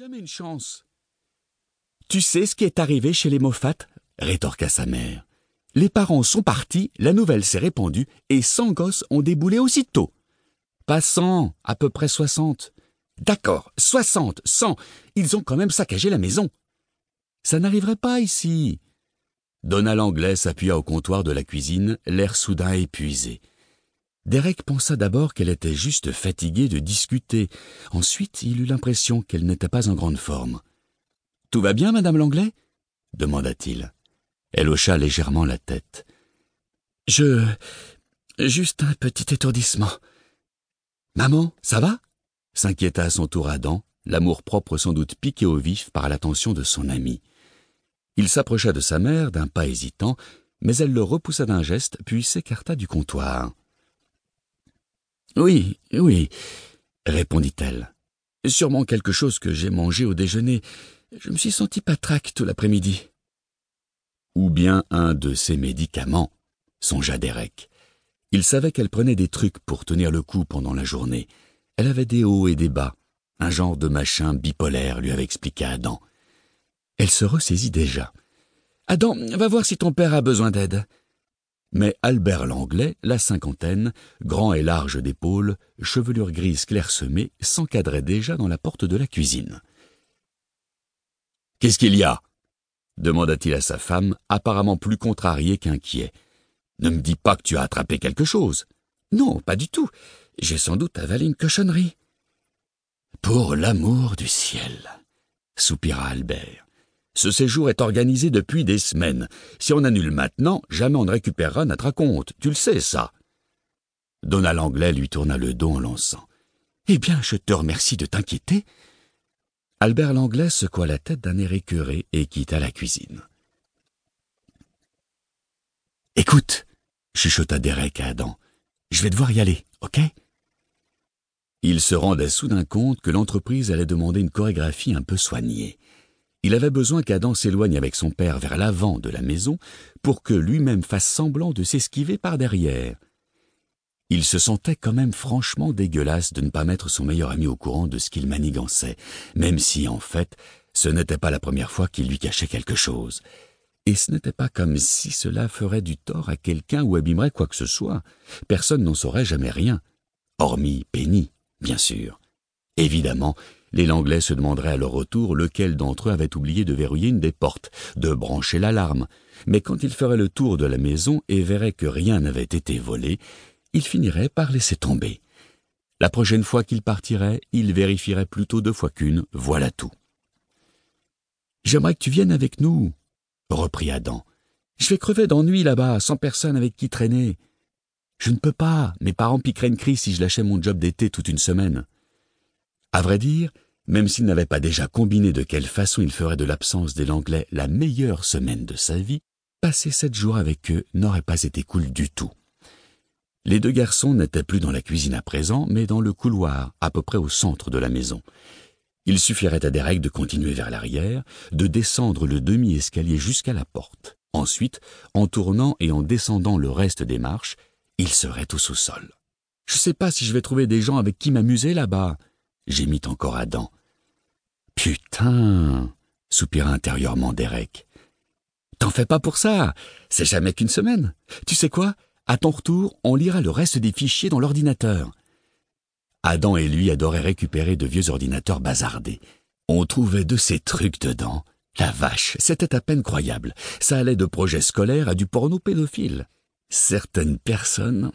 jamais une chance. Tu sais ce qui est arrivé chez les Moffat? rétorqua sa mère. Les parents sont partis, la nouvelle s'est répandue, et cent gosses ont déboulé aussitôt. Pas cent, à peu près soixante. D'accord, soixante, cent, ils ont quand même saccagé la maison. Ça n'arriverait pas ici. Donna Langlais s'appuya au comptoir de la cuisine, l'air soudain épuisé. Derek pensa d'abord qu'elle était juste fatiguée de discuter. Ensuite, il eut l'impression qu'elle n'était pas en grande forme. Tout va bien, madame Langlais? demanda-t-il. Elle hocha légèrement la tête. Je. Juste un petit étourdissement. Maman, ça va? s'inquiéta à son tour Adam, l'amour-propre sans doute piqué au vif par l'attention de son ami. Il s'approcha de sa mère d'un pas hésitant, mais elle le repoussa d'un geste, puis s'écarta du comptoir. Oui, oui, répondit-elle. Sûrement quelque chose que j'ai mangé au déjeuner. Je me suis senti patraque tout l'après-midi. Ou bien un de ses médicaments, songea Derek. Il savait qu'elle prenait des trucs pour tenir le coup pendant la journée. Elle avait des hauts et des bas. Un genre de machin bipolaire, lui avait expliqué Adam. Elle se ressaisit déjà. Adam, va voir si ton père a besoin d'aide. Mais Albert Langlais, la cinquantaine, grand et large d'épaules, chevelure grise clairsemée, s'encadrait déjà dans la porte de la cuisine. Qu'est-ce qu'il y a? demanda-t-il à sa femme, apparemment plus contrarié qu'inquiet. Ne me dis pas que tu as attrapé quelque chose. Non, pas du tout. J'ai sans doute avalé une cochonnerie. Pour l'amour du ciel, soupira Albert. Ce séjour est organisé depuis des semaines. Si on annule maintenant, jamais on ne récupérera notre raconte. Tu le sais, ça. Donald Anglais lui tourna le dos en lançant. Eh bien, je te remercie de t'inquiéter. Albert Langlais secoua la tête d'un air écœuré et quitta la cuisine. Écoute, chuchota Derek à Adam, je vais devoir y aller, ok? Il se rendait soudain compte que l'entreprise allait demander une chorégraphie un peu soignée. Il avait besoin qu'Adam s'éloigne avec son père vers l'avant de la maison pour que lui-même fasse semblant de s'esquiver par derrière. Il se sentait quand même franchement dégueulasse de ne pas mettre son meilleur ami au courant de ce qu'il manigançait, même si, en fait, ce n'était pas la première fois qu'il lui cachait quelque chose. Et ce n'était pas comme si cela ferait du tort à quelqu'un ou abîmerait quoi que ce soit. Personne n'en saurait jamais rien. Hormis Penny, bien sûr. Évidemment, les Langlais se demanderaient à leur retour lequel d'entre eux avait oublié de verrouiller une des portes, de brancher l'alarme. Mais quand ils feraient le tour de la maison et verraient que rien n'avait été volé, il finirait par laisser tomber. La prochaine fois qu'il partirait, il vérifierait plutôt deux fois qu'une, voilà tout. J'aimerais que tu viennes avec nous, reprit Adam. Je vais crever d'ennui là-bas, sans personne avec qui traîner. Je ne peux pas, mes parents piqueraient une crise si je lâchais mon job d'été toute une semaine. À vrai dire, même s'il n'avait pas déjà combiné de quelle façon il ferait de l'absence des Langlais la meilleure semaine de sa vie, passer sept jours avec eux n'aurait pas été cool du tout. Les deux garçons n'étaient plus dans la cuisine à présent, mais dans le couloir, à peu près au centre de la maison. Il suffirait à Derek de continuer vers l'arrière, de descendre le demi-escalier jusqu'à la porte. Ensuite, en tournant et en descendant le reste des marches, il serait au sous-sol. Je sais pas si je vais trouver des gens avec qui m'amuser là-bas, gémit encore Adam. Putain, soupira intérieurement Derek. T'en fais pas pour ça, c'est jamais qu'une semaine. Tu sais quoi à ton retour, on lira le reste des fichiers dans l'ordinateur. Adam et lui adoraient récupérer de vieux ordinateurs bazardés. On trouvait de ces trucs dedans. La vache, c'était à peine croyable. Ça allait de projets scolaires à du porno pédophile. Certaines personnes,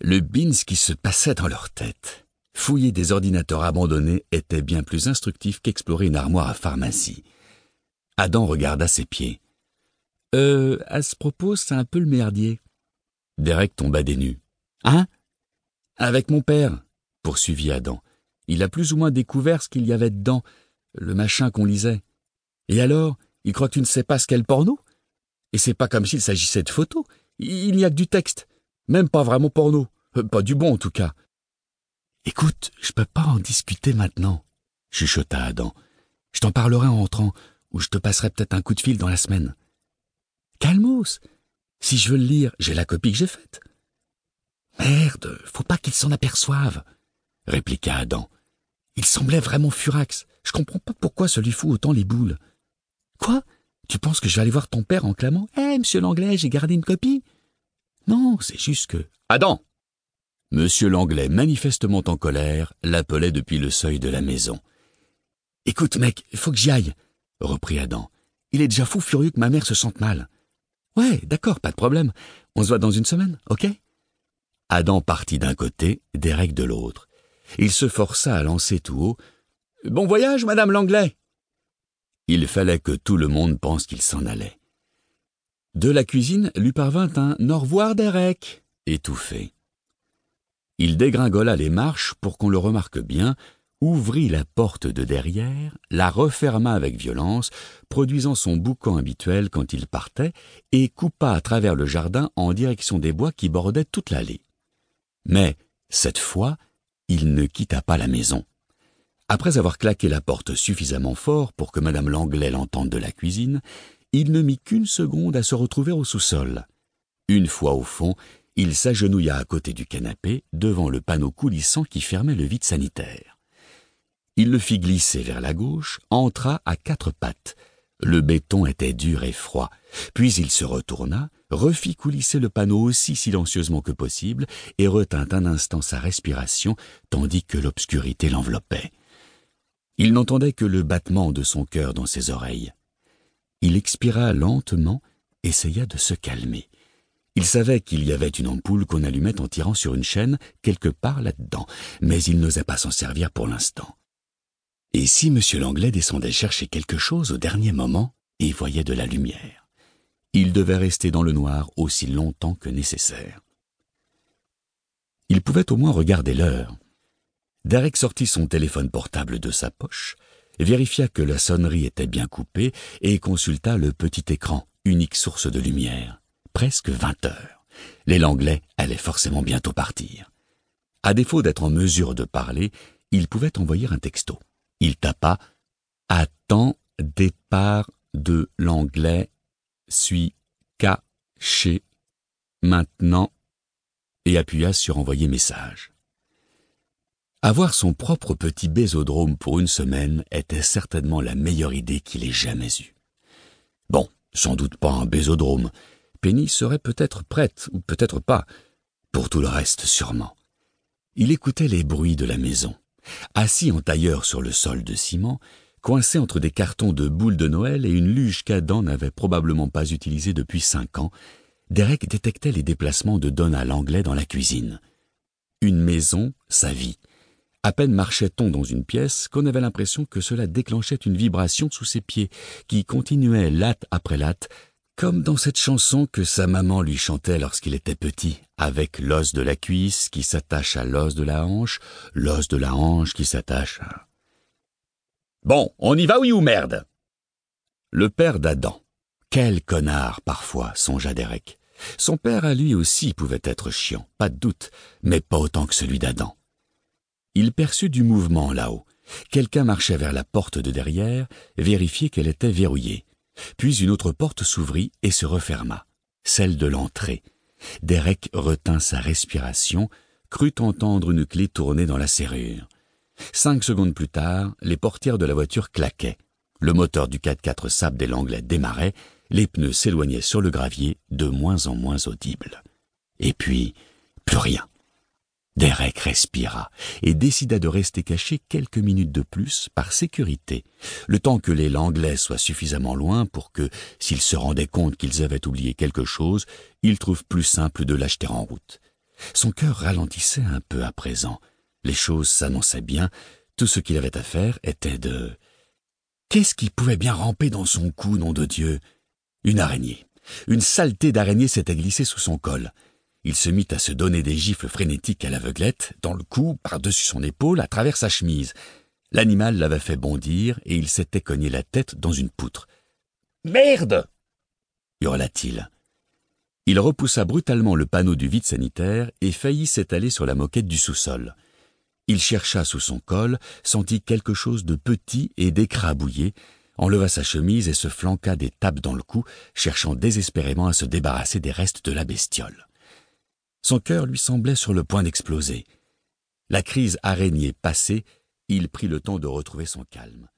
le bins qui se passait dans leur tête. Fouiller des ordinateurs abandonnés était bien plus instructif qu'explorer une armoire à pharmacie. Adam regarda ses pieds. Euh, à ce propos, c'est un peu le merdier. Derek tomba des nues. Hein? Avec mon père, poursuivit Adam. Il a plus ou moins découvert ce qu'il y avait dedans, le machin qu'on lisait. Et alors, il croit que tu ne sais pas ce qu'est le porno? Et c'est pas comme s'il s'agissait de photos. Il n'y a que du texte. Même pas vraiment porno. Euh, pas du bon, en tout cas. Écoute, je peux pas en discuter maintenant, chuchota Adam. Je t'en parlerai en rentrant, ou je te passerai peut-être un coup de fil dans la semaine. Calmos, si je veux le lire, j'ai la copie que j'ai faite. Merde, faut pas qu'il s'en aperçoive, répliqua Adam. Il semblait vraiment furax. Je comprends pas pourquoi ça lui fout autant les boules. Quoi? Tu penses que je vais aller voir ton père en clamant Eh, monsieur l'anglais, j'ai gardé une copie? Non, c'est juste que. Adam Monsieur l'anglais, manifestement en colère, l'appelait depuis le seuil de la maison. Écoute, mec, faut que j'y aille, reprit Adam. Il est déjà fou furieux que ma mère se sente mal. Ouais, d'accord, pas de problème. On se voit dans une semaine, ok? Adam partit d'un côté, Derek de l'autre. Il se força à lancer tout haut. Bon voyage, madame l'anglais. Il fallait que tout le monde pense qu'il s'en allait. De la cuisine lui parvint un Au revoir, Derek, étouffé. Il dégringola les marches pour qu'on le remarque bien, ouvrit la porte de derrière, la referma avec violence, produisant son boucan habituel quand il partait, et coupa à travers le jardin en direction des bois qui bordaient toute l'allée. Mais, cette fois, il ne quitta pas la maison. Après avoir claqué la porte suffisamment fort pour que madame Langlais l'entende de la cuisine, il ne mit qu'une seconde à se retrouver au sous-sol. Une fois au fond, il s'agenouilla à côté du canapé, devant le panneau coulissant qui fermait le vide sanitaire. Il le fit glisser vers la gauche, entra à quatre pattes. Le béton était dur et froid. Puis il se retourna, refit coulisser le panneau aussi silencieusement que possible et retint un instant sa respiration tandis que l'obscurité l'enveloppait. Il n'entendait que le battement de son cœur dans ses oreilles. Il expira lentement, essaya de se calmer. Il savait qu'il y avait une ampoule qu'on allumait en tirant sur une chaîne quelque part là-dedans, mais il n'osait pas s'en servir pour l'instant. Et si M. Langlais descendait chercher quelque chose au dernier moment et voyait de la lumière Il devait rester dans le noir aussi longtemps que nécessaire. Il pouvait au moins regarder l'heure. Derek sortit son téléphone portable de sa poche, vérifia que la sonnerie était bien coupée et consulta le petit écran, unique source de lumière. Presque vingt heures. Les Langlais allaient forcément bientôt partir. À défaut d'être en mesure de parler, il pouvait envoyer un texto. Il tapa Attends départ de l'anglais, suis caché maintenant et appuya sur envoyer message. Avoir son propre petit bésodrome pour une semaine était certainement la meilleure idée qu'il ait jamais eue. Bon, sans doute pas un bésodrome. Penny serait peut-être prête, ou peut-être pas. Pour tout le reste, sûrement. Il écoutait les bruits de la maison. Assis en tailleur sur le sol de ciment, coincé entre des cartons de boules de Noël et une luge qu'Adam n'avait probablement pas utilisée depuis cinq ans, Derek détectait les déplacements de Donna l'anglais dans la cuisine. Une maison, sa vie. À peine marchait-on dans une pièce qu'on avait l'impression que cela déclenchait une vibration sous ses pieds, qui continuait latte après latte, comme dans cette chanson que sa maman lui chantait lorsqu'il était petit, avec l'os de la cuisse qui s'attache à l'os de la hanche, l'os de la hanche qui s'attache à... Bon, on y va oui ou merde? Le père d'Adam. Quel connard, parfois, songea Derek. Son père à lui aussi pouvait être chiant, pas de doute, mais pas autant que celui d'Adam. Il perçut du mouvement là-haut. Quelqu'un marchait vers la porte de derrière, vérifier qu'elle était verrouillée. Puis une autre porte s'ouvrit et se referma, celle de l'entrée. Derek retint sa respiration, crut entendre une clé tourner dans la serrure. Cinq secondes plus tard, les portières de la voiture claquaient. Le moteur du 4x4 Sable des Langlais démarrait, les pneus s'éloignaient sur le gravier, de moins en moins audibles. Et puis, plus rien. Derek respira et décida de rester caché quelques minutes de plus par sécurité, le temps que les Langlais soient suffisamment loin pour que, s'ils se rendaient compte qu'ils avaient oublié quelque chose, ils trouvent plus simple de l'acheter en route. Son cœur ralentissait un peu à présent. Les choses s'annonçaient bien. Tout ce qu'il avait à faire était de... Qu'est-ce qui pouvait bien ramper dans son cou, nom de Dieu? Une araignée. Une saleté d'araignée s'était glissée sous son col. Il se mit à se donner des gifles frénétiques à l'aveuglette, dans le cou, par-dessus son épaule, à travers sa chemise. L'animal l'avait fait bondir et il s'était cogné la tête dans une poutre. Merde hurla-t-il. Il repoussa brutalement le panneau du vide sanitaire et faillit s'étaler sur la moquette du sous-sol. Il chercha sous son col, sentit quelque chose de petit et d'écrabouillé, enleva sa chemise et se flanqua des tapes dans le cou, cherchant désespérément à se débarrasser des restes de la bestiole. Son cœur lui semblait sur le point d'exploser. La crise araignée passée, il prit le temps de retrouver son calme.